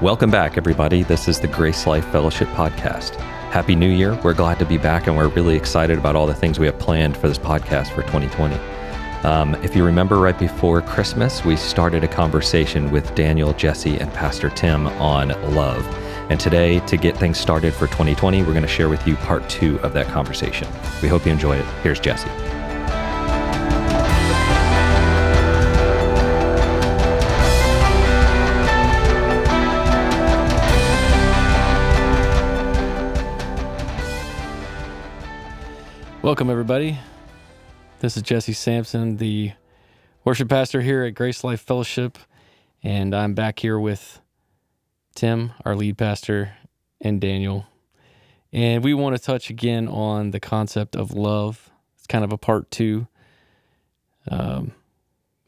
Welcome back, everybody. This is the Grace Life Fellowship Podcast. Happy New Year. We're glad to be back, and we're really excited about all the things we have planned for this podcast for 2020. Um, if you remember, right before Christmas, we started a conversation with Daniel, Jesse, and Pastor Tim on love. And today, to get things started for 2020, we're going to share with you part two of that conversation. We hope you enjoy it. Here's Jesse. Welcome, everybody. This is Jesse Sampson, the worship pastor here at Grace Life Fellowship, and I'm back here with Tim, our lead pastor, and Daniel. And we want to touch again on the concept of love. It's kind of a part two. Um,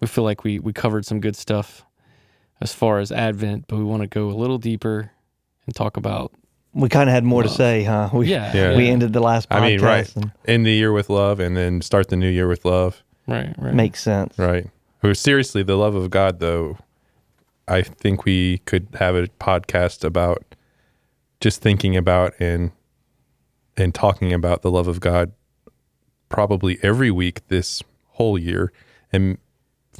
we feel like we, we covered some good stuff as far as Advent, but we want to go a little deeper and talk about we kind of had more to say, huh? We, Yeah, Yeah. we ended the last podcast. I mean, right. And End the year with love and then start the new year with love. right, right. makes sense. Right. Who seriously, the love of God, though, I think we could have a podcast about just thinking about and and talking about the love of God probably every week this whole year and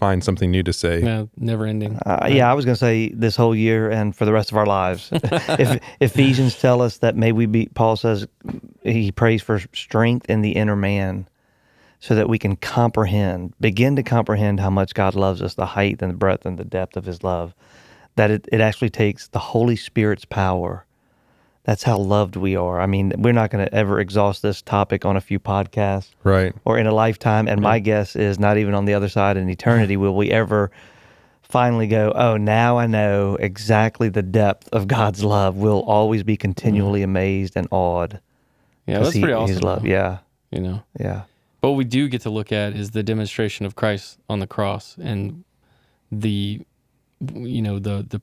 find something new to say. yeah, never ending. Uh, yeah, I was going to say this whole year and for the rest of our lives. if Ephesians tell us that may we be, Paul says he prays for strength in the inner man so that we can comprehend, begin to comprehend how much God loves us, the height and the breadth and the depth of his love. That it, it actually takes the Holy Spirit's power. That's how loved we are. I mean, we're not going to ever exhaust this topic on a few podcasts. Right. or in a lifetime. And my guess is not even on the other side in eternity will we ever finally go, oh, now I know exactly the depth of God's love. We'll always be continually mm-hmm. amazed and awed. Yeah, that's he- pretty awesome. His love. Yeah. You know. Yeah. But what we do get to look at is the demonstration of Christ on the cross and the you know the the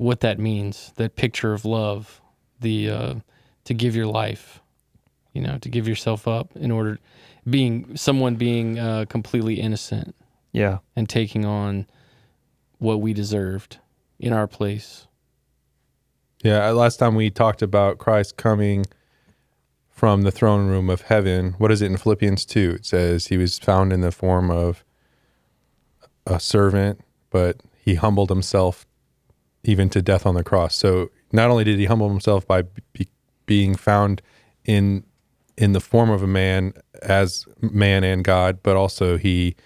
what that means, that picture of love, the uh, to give your life, you know, to give yourself up in order being someone being uh, completely innocent Yeah. and taking on what we deserved in our place. Yeah, uh, last time we talked about Christ coming from the throne room of heaven. What is it in Philippians 2? It says he was found in the form of a servant, but he humbled himself even to death on the cross. So not only did he humble himself by be, being found in in the form of a man as man and God, but also he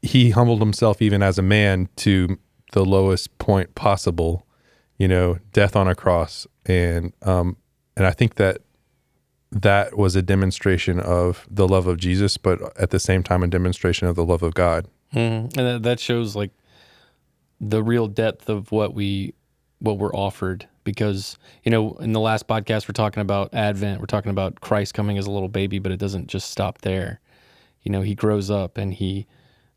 he humbled himself even as a man to the lowest point possible you know, death on a cross, and um, and I think that that was a demonstration of the love of Jesus, but at the same time, a demonstration of the love of God. Mm-hmm. And that, that shows like the real depth of what we what we're offered because you know in the last podcast we're talking about advent we're talking about christ coming as a little baby but it doesn't just stop there. You know he grows up and he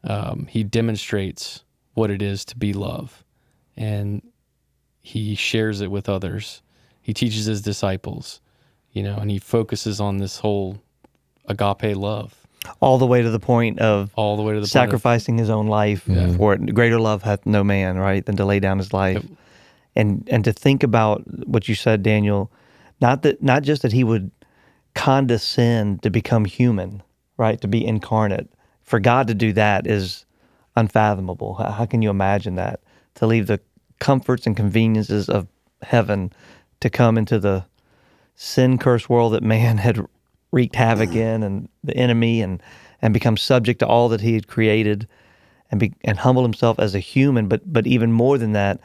um, he demonstrates what it is to be love and he shares it with others. He teaches his disciples you know and he focuses on this whole agape love All the way to the point of all the way to the point of- sacrificing his own life for it. Greater love hath no man, right, than to lay down his life. And and to think about what you said, Daniel, not that not just that he would condescend to become human, right, to be incarnate. For God to do that is unfathomable. How, how can you imagine that? To leave the comforts and conveniences of heaven to come into the sin cursed world that man had wreaked havoc in and the enemy and and become subject to all that he had created and be, and humble himself as a human but but even more than that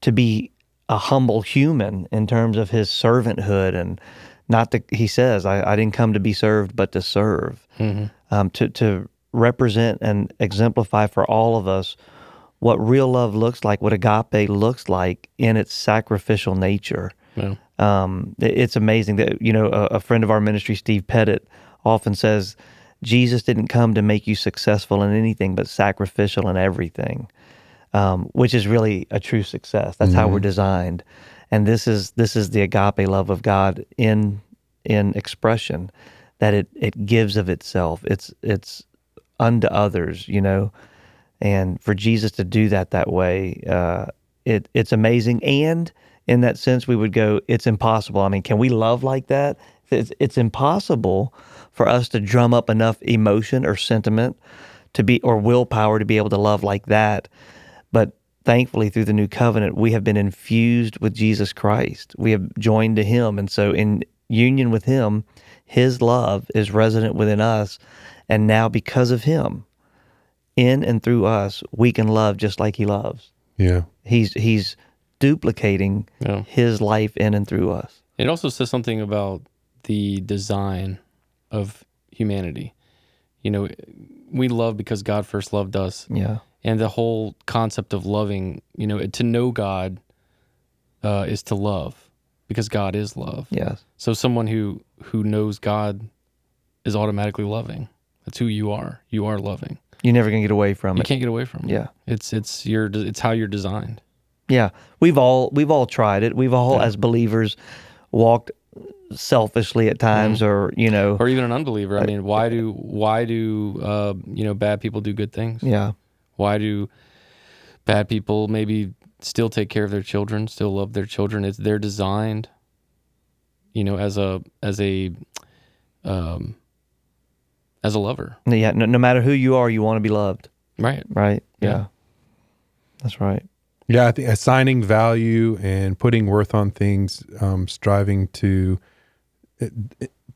to be a humble human in terms of his servanthood and not to he says I, I didn't come to be served but to serve. Um, to to represent and exemplify for all of us what real love looks like what agape looks like in its sacrificial nature Yeah. um, it- it's amazing that you know a, a friend of our ministry, Steve Pettit, often says Jesus didn't come to make you successful in anything, but sacrificial in everything, um, which is really a true success. That's how we're designed, and this is this is the agape love of God in in expression, that it it gives of itself. It's it's unto others, you know, and for Jesus to do that that way, uh, it it's amazing. And in that sense, we would go, it's impossible. I mean, can we love like that? It's, it's impossible for us to drum up enough emotion or sentiment to be or willpower to be able to love like that. But thankfully, through the new covenant, we have been infused with Jesus Christ. We have joined to Him, and so in union with Him, His love is resident within us, and now because of Him, in and through us, we can love just like He loves. Yeah. He's He's duplicating Yeah. His life in and through us. It also says something about the design of humanity. You know, we love because God first loved us. Yeah, And the whole concept of loving, you know, to know God uh, is to love because God is love. yes, So someone who who knows God is automatically loving. That's who you are. You are loving. you're never gonna get away from You it. You can't get away from it. Yeah. It's it's your it's how you're designed. Yeah, we've all we've all tried it. We've all, as believers, walked selfishly at times, or you know, Or even an unbeliever. I mean, why do why do uh, you know bad people do good things? yeah, Why do bad people maybe still take care of their children, still love their children? It's they're designed, you know, as a as a um as a lover. yeah. No, no matter who you are, you want to be loved, Right. right? Yeah. yeah. that's right. Yeah, I think assigning value and putting worth on things, um, striving to uh,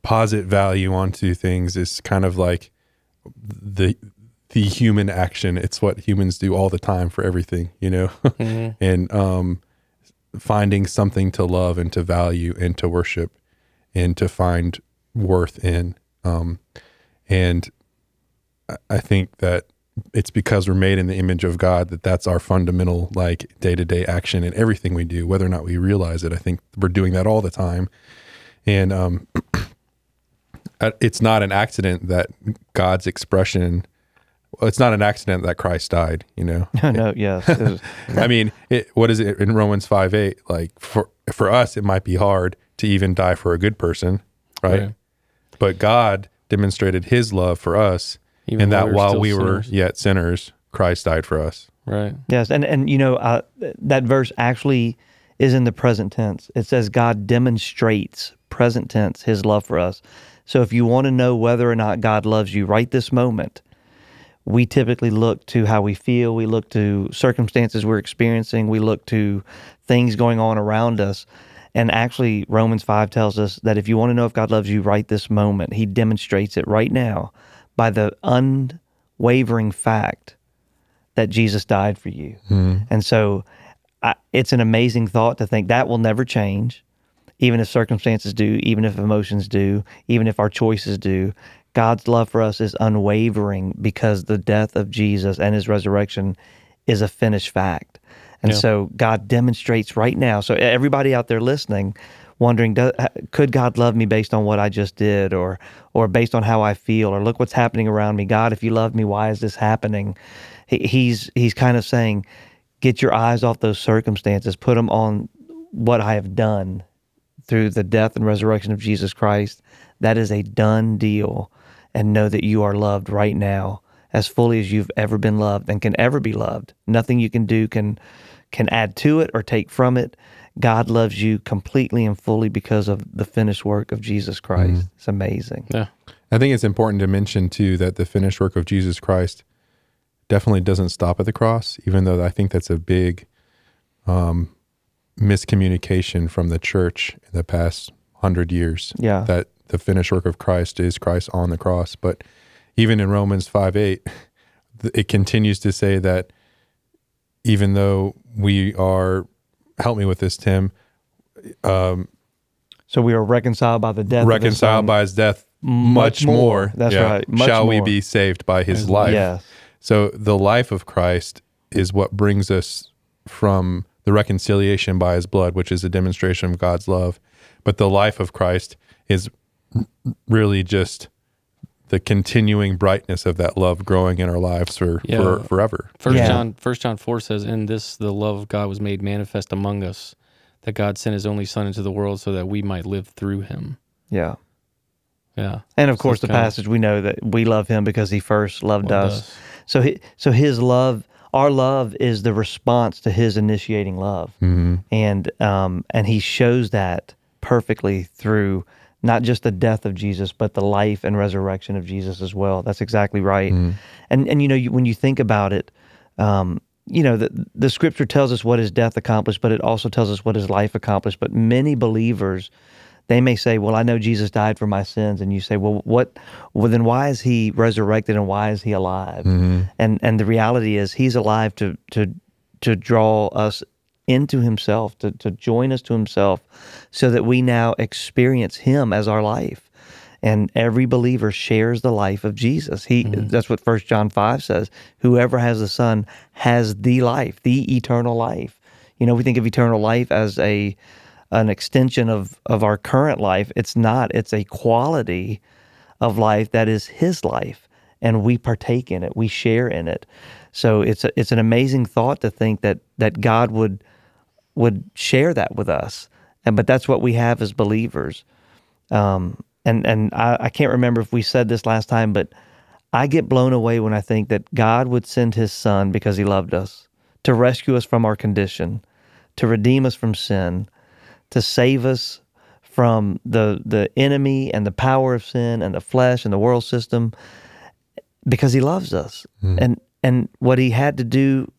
posit value onto things is kind of like the the human action. It's what humans do all the time for everything, you know. and um, finding something to love and to value and to worship and to find worth in. Um, and I think that it's because we're made in the image of God that that's our fundamental like day-to-day action in everything we do whether or not we realize it I think we're doing that all the time and um uh, it's not an accident that God's expression well, it's not an accident that Christ died you know no, yes, it was- I mean, it, what is it in Romans five eight? Like for for us, it might be hard to even die for a good person, right? Right. But God demonstrated His love for us, Even and while that we while still we were yet sinners, Christ died for us. Right. yes, and and you know uh, that verse actually is in the present tense. It says God demonstrates present tense His love for us. So if you want to know whether or not God loves you right this moment, we typically look to how we feel. We look to circumstances we're experiencing. We look to things going on around us. And actually, Romans 5 tells us that if you want to know if God loves you right this moment, He demonstrates it right now by the unwavering fact that Jesus died for you. Mm-hmm. And so I, it's an amazing thought to think that will never change, even if circumstances do, even if emotions do, even if our choices do. God's love for us is unwavering because the death of Jesus and his resurrection is a finished fact. And Yeah. so God demonstrates right now. So everybody out there listening, wondering, do, could God love me based on what I just did, or or based on how I feel, or look what's happening around me? God, if you love me, why is this happening? He, he's he's kind of saying, get your eyes off those circumstances, put them on what I have done through the death and resurrection of Jesus Christ. That is a done deal, and know that you are loved right now as fully as you've ever been loved and can ever be loved. Nothing you can do can can add to it or take from it. God loves you completely and fully because of the finished work of Jesus Christ. It's amazing. Yeah. I think it's important to mention too that the finished work of Jesus Christ definitely doesn't stop at the cross, even though I think that's a big um, miscommunication from the church in the past hundred years. Yeah. That the finished work of Christ is Christ on the cross. But even in Romans 5 8, it continues to say that even though we are, help me with this, Tim, um, So we are reconciled by the death reconciled by his death Much much, more. more. That's right. Much Shall we be saved by his life? Yes. So the life of Christ is what brings us from the reconciliation by his blood, which is a demonstration of God's love. But the life of Christ is really just the continuing brightness of that love growing in our lives for, Yeah. for forever. First Yeah. John First John four says, "In this the love of God was made manifest among us, that God sent His only Son into the world so that we might live through Him." Yeah. Yeah, And of So course, the kinda- passage we know that we love him because he first loved Loved us. us. So, he, so his love our love is the response to His initiating love, and um, and He shows that perfectly through not just the death of Jesus, but the life and resurrection of Jesus as well. That's exactly right. And and you know you, when you think about it, um, you know the the Scripture tells us what His death accomplished, but it also tells us what His life accomplished. But many believers they may say, "Well, I know Jesus died for my sins," and you say, "Well, what? Well, then why is he resurrected and why is he alive?" And and the reality is, he's alive to to to draw us into himself, to to join us to himself, so that we now experience him as our life. And every believer shares the life of Jesus. He mm-hmm. that's what First John five says. Whoever has the Son has the life, the eternal life. You know, we think of eternal life as a an extension of of our current life. It's not. It's a quality of life that is His life, and we partake in it. We share in it. So it's a, it's an amazing thought to think that that God would would share that with us. And but that's what we have as believers. Um, and and I, I can't remember if we said this last time, but I get blown away when I think that God would send His Son because He loved us to rescue us from our condition, to redeem us from sin, to save us from the the enemy and the power of sin and the flesh and the world system because he loves us. And and what he had to do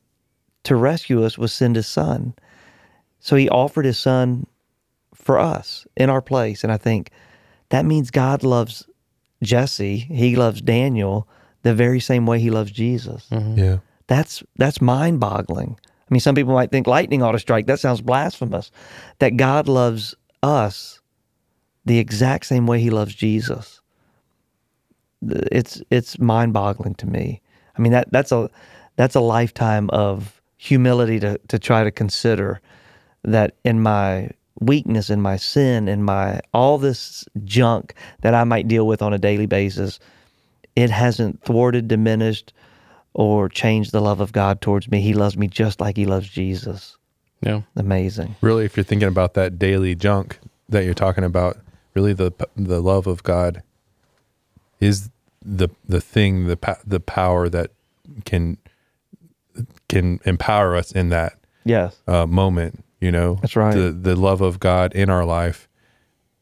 to rescue us was send his son. So he offered his son for us in our place. And I think that means God loves Jesse, he loves Daniel the very same way he loves Jesus. Mm-hmm. Yeah. That's that's mind-boggling. I mean, some people might think lightning ought to strike. That sounds blasphemous. That God loves us the exact same way He loves Jesus. It's it's mind-boggling to me. I mean that that's a that's a lifetime of humility to to try to consider that in my weakness, in my sin, in my all this junk that I might deal with on a daily basis, it hasn't thwarted, diminished, or changed the love of God towards me. He loves me just like He loves Jesus. Yeah. Amazing. Really, if you're thinking about that daily junk that you're talking about, really the the love of God is the the thing, the the power that can can empower us in that Yes. uh, moment. You know, That's right. The the love of God in our life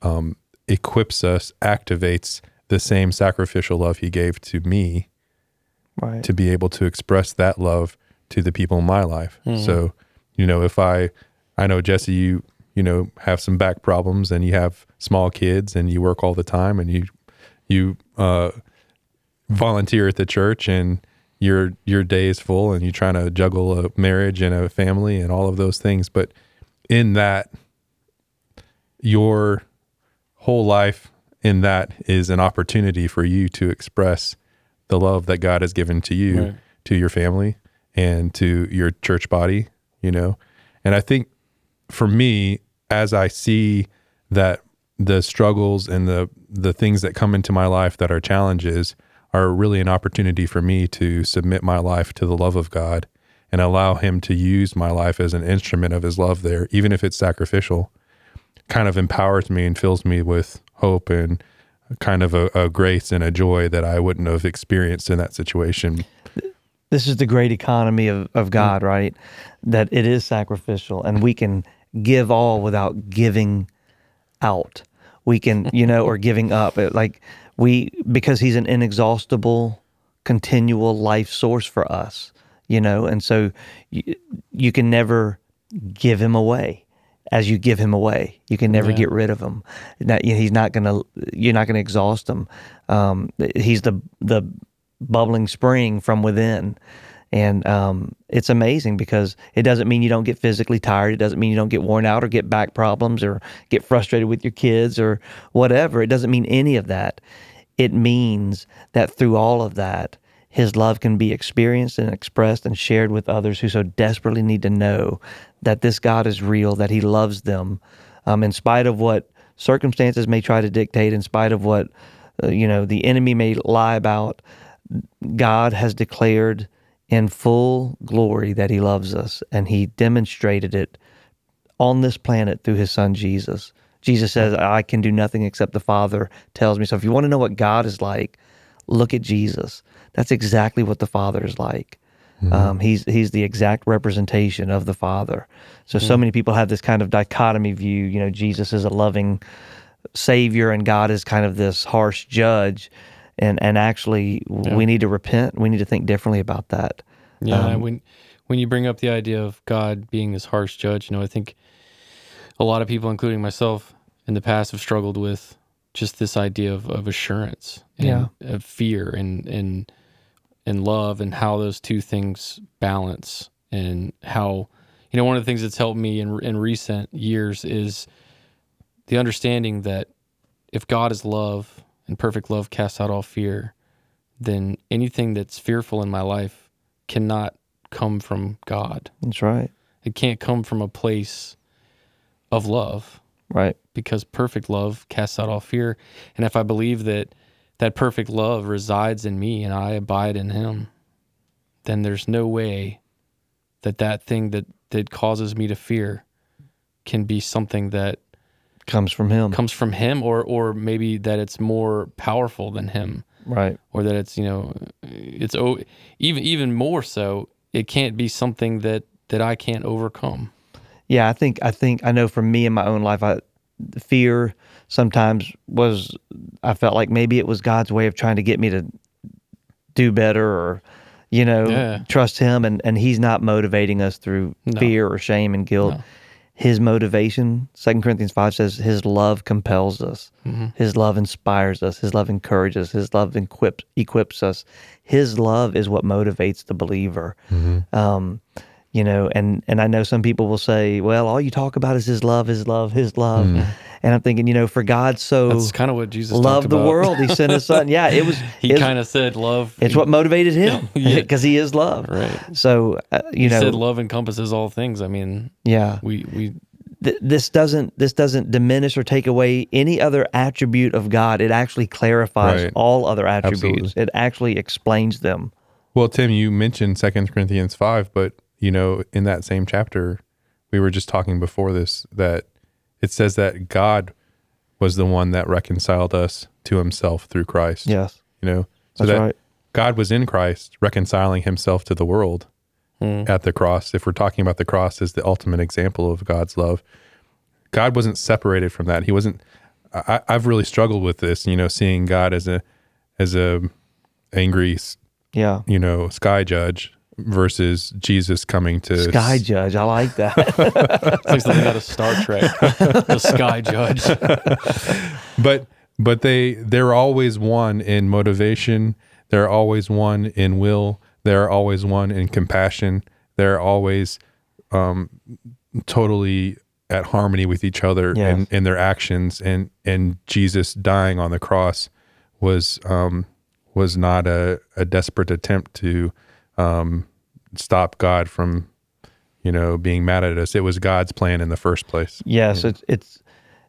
um, equips us, activates the same sacrificial love He gave to me Right. to be able to express that love to the people in my life. So, you know, if I, I know Jesse, you, you know, have some back problems and you have small kids and you work all the time and you, you, uh, volunteer at the church and your, your day is full and you're trying to juggle a marriage and a family and all of those things. But in that, your whole life in that is an opportunity for you to express the love that God has given to you, Right. to your family, and to your church body, you know? And I think for me, as I see that the struggles and the the things that come into my life that are challenges are really an opportunity for me to submit my life to the love of God and allow him to use my life as an instrument of his love there, even if it's sacrificial, kind of empowers me and fills me with hope and kind of a, a grace and a joy that I wouldn't have experienced in that situation. this is the great economy of, of mm. God, right? That it is sacrificial and we can give all without giving out. We can, you know, or giving up. It- Like we, because He's an inexhaustible, continual life source for us, you know, and so you, you can never give Him away. As you give him away, you can never Yeah. get rid of him. Not, he's not gonna. You're not gonna exhaust him. Um, he's the the bubbling spring from within. And um, it's amazing because it doesn't mean you don't get physically tired. It doesn't mean you don't get worn out or get back problems or get frustrated with your kids or whatever. It doesn't mean any of that. It means that through all of that, his love can be experienced and expressed and shared with others who so desperately need to know that this God is real, that he loves them, um, in spite of what circumstances may try to dictate, in spite of what uh, you know the enemy may lie about. God has declared in full glory that he loves us, and he demonstrated it on this planet through his son Jesus. Jesus says, I can do nothing except the Father tells me. So if you want to know what God is like, look at Jesus. That's exactly what the Father is like. Um, he's he's the exact representation of the Father. So so many people have this kind of dichotomy view. You know, Jesus is a loving Savior, and God is kind of this harsh judge. And and actually, we need to repent. We need to think differently about that. Yeah, Um, when when you bring up the idea of God being this harsh judge, you know, I think a lot of people, including myself, in the past have struggled with just this idea of, of assurance and Yeah. of fear and and and love and how those two things balance and how you know one of the things that's helped me in in recent years is the understanding that if God is love and perfect love casts out all fear, then anything that's fearful in my life cannot come from God. That's right. It can't come from a place of love Right. Because perfect love casts out all fear. And if I believe that that perfect love resides in me and I abide in him, then there's no way that that thing that, that causes me to fear can be something that Comes from Him. comes from him or or maybe that it's more powerful than him right. or that it's you know it's oh even even more so it can't be something that that I can't overcome. Yeah, I think I think I know for me in my own life, I fear sometimes was I felt like maybe it was God's way of trying to get me to do better or you know Yeah. trust Him, and and He's not motivating us through No. fear or shame and guilt. No. His motivation, Second Corinthians five says, His love compels us. Mm-hmm. His love inspires us. His love encourages. His love equips equips us. His love is what motivates the believer. Um, you know, and and I know some people will say, "Well, all you talk about is His love, His love, His love," and I'm thinking, you know, for God so That's kind of what Jesus loved the world, He sent His Son. Yeah, it was. He kind of said love. it's what motivated Him Yeah. because He is love. Right. So uh, you he know, said love encompasses all things. I mean, yeah. we we th- this doesn't this doesn't diminish or take away any other attribute of God. It actually clarifies Right. all other attributes. Absolutely. It actually explains them. Well, Tim, you mentioned Second Corinthians five, but you know, in that same chapter, we were just talking before this that it says that God was the one that reconciled us to Himself through Christ. Yes, You know, so that's that right. God was in Christ reconciling Himself to the world hmm. at the cross. If we're talking about the cross as the ultimate example of God's love, God wasn't separated from that. He wasn't. I, I've really struggled with this. You know, seeing God as a as a angry Yeah. you know, sky judge versus Jesus coming to Sky Judge, I like that. it's like something out of Star Trek, the Sky Judge. but but they they're always one in motivation. They're always one in will. They're always one in compassion. They're always um, totally at harmony with each other Yes. in, in their actions. And and Jesus dying on the cross was um, was not a, a desperate attempt to um, stop God from you know being mad at us. It was God's plan in the first place. yes, it's it's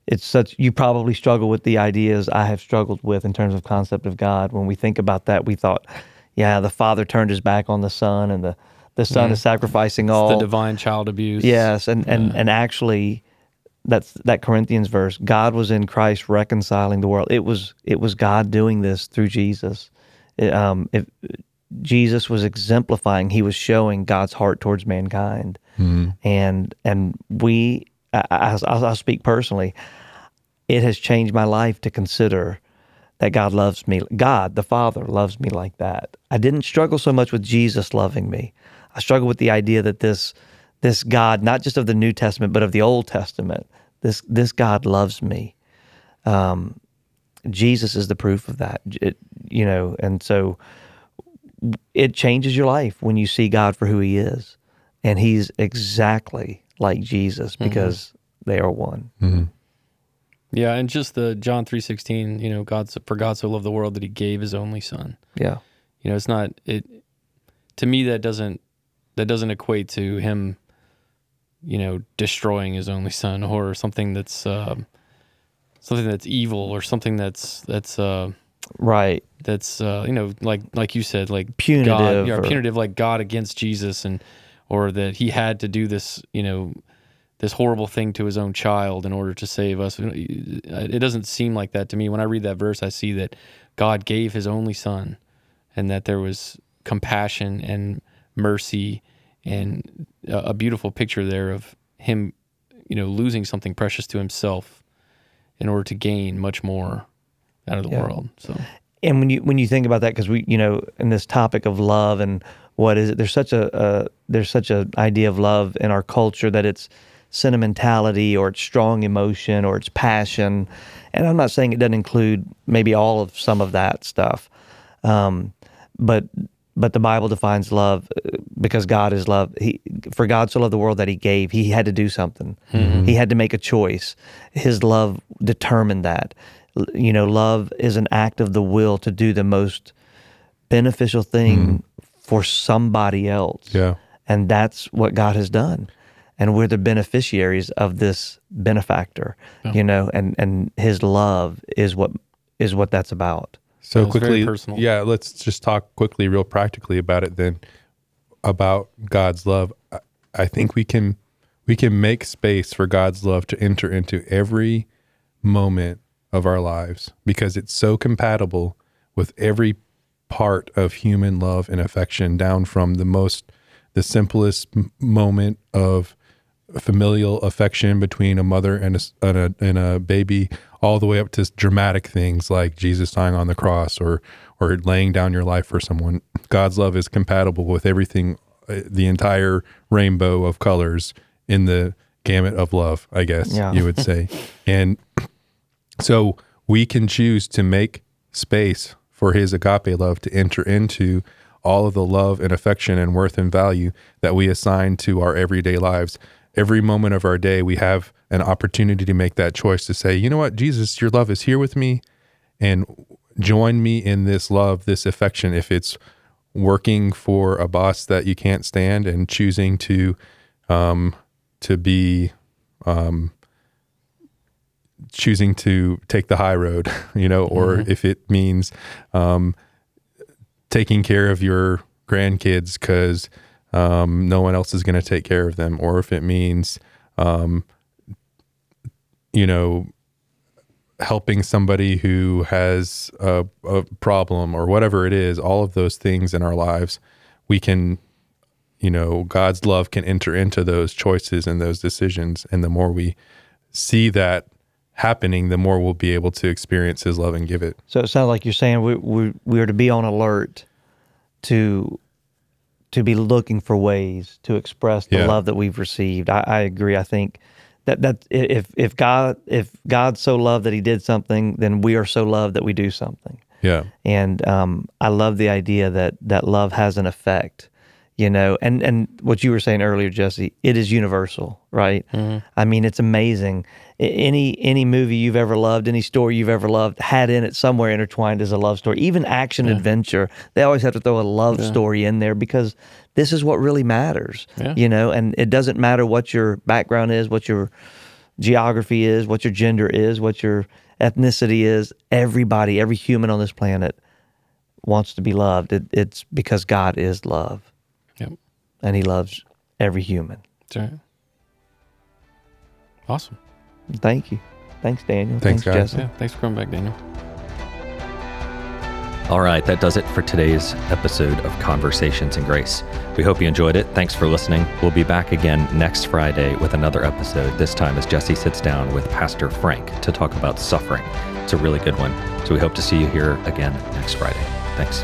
it's such you probably struggle with the ideas I have struggled with in terms of concept of God. When we think about that, we thought, yeah, the Father turned his back on the Son, and the the Son is sacrificing all the divine child abuse. Yes, and and and actually, that's that Corinthians verse. God was in Christ reconciling the world. It was it was God doing this through Jesus. It, um, if Jesus was exemplifying, he was showing God's heart towards mankind, and and we, I, I, I'll I'll speak personally. It has changed my life to consider that God loves me. God, the Father, loves me like that. I didn't struggle so much with Jesus loving me. I struggled with the idea that this this God, not just of the New Testament, but of the Old Testament, this this God loves me. Um, Jesus is the proof of that. It, you know, and so it changes your life when you see God for who He is, and He's exactly like Jesus because they are one. yeah, and just the John three sixteen. You know, God so- for God so loved the world that He gave His only Son. Yeah, You know, it's not it. To me, that doesn't that doesn't equate to Him. You know, destroying His only Son or something that's um, something that's evil or something that's that's. Uh, right. that's uh, you know like like you said like Punitive God, yeah, or- punitive like God against Jesus and or that he had to do this you know this horrible thing to his own child in order to save us. It doesn't seem like that to me. When I read that verse, I see that God gave his only son and that there was compassion and mercy and a, a beautiful picture there of him, you know, losing something precious to himself in order to gain much more out of the Yeah. world. So. And when you when you think about that because we you know in this topic of love and what is it there's such a, a there's such a idea of love in our culture that it's sentimentality or it's strong emotion or it's passion. And i'm not saying it doesn't include maybe all of some of that stuff. Um, but but the bible defines love uh, because god is love. He for god so loved the world that he gave he had to do something. He had to make a choice. His love determined that you know love is an act of the will to do the most beneficial thing hmm. for somebody else Yeah. and that's what god has done and we're the beneficiaries of this benefactor you know and and his love is what is what that's about So Yeah, it's very quickly, personal. yeah. Let's just talk quickly, real practically about it. Then about God's love. I, I think we can we can make space for God's love to enter into every moment of our lives because it's so compatible with every part of human love and affection, down from the most the simplest moment of familial affection between a mother and a, and a and a baby, all the way up to dramatic things like Jesus dying on the cross or or laying down your life for someone. God's love is compatible with everything, uh, the entire rainbow of colors in the gamut of love. I guess Yeah. you would say, and so we can choose to make space for his agape love to enter into all of the love and affection and worth and value that we assign to our everyday lives. Every moment of our day, we have an opportunity to make that choice to say, you know what, Jesus, your love is here with me and join me in this love, this affection. If it's working for a boss that you can't stand and choosing to, um, to be, um, choosing to take the high road, you know, or if it means um, taking care of your grandkids because um, no one else is going to take care of them, or if it means, um, you know, helping somebody who has a, a problem or whatever it is, all of those things in our lives, we can, you know, God's love can enter into those choices and those decisions. And the more we see that happening, the more we'll be able to experience His love and give it. So it sounds like you're saying we we we are to be on alert to to be looking for ways to express the Yeah. love that we've received. I, I agree. I think that that if if God if God so loved that He did something, then we are so loved that we do something. Yeah. And um, I love the idea that that love has an effect, you know. And and what you were saying earlier, Jesse, it is universal, right? Mm-hmm. I mean, it's amazing. Any any movie you've ever loved, any story you've ever loved, had in it somewhere intertwined as a love story. Even action adventure, they always have to throw a love story in there because this is what really matters, Yeah. you know. And it doesn't matter what your background is, what your geography is, what your gender is, what your ethnicity is. Everybody, every human on this planet wants to be loved. It, it's because God is love. And He loves every human. That's right. Awesome. Thank you. Thanks, Daniel. Thanks, guys. Jesse. Yeah. Thanks for coming back, Daniel. All right, that does it for today's episode of Conversations in Grace. We hope you enjoyed it. Thanks for listening. We'll be back again next Friday with another episode, this time as Jesse sits down with Pastor Frank to talk about suffering. It's a really good one. So we hope to see you here again next Friday. Thanks.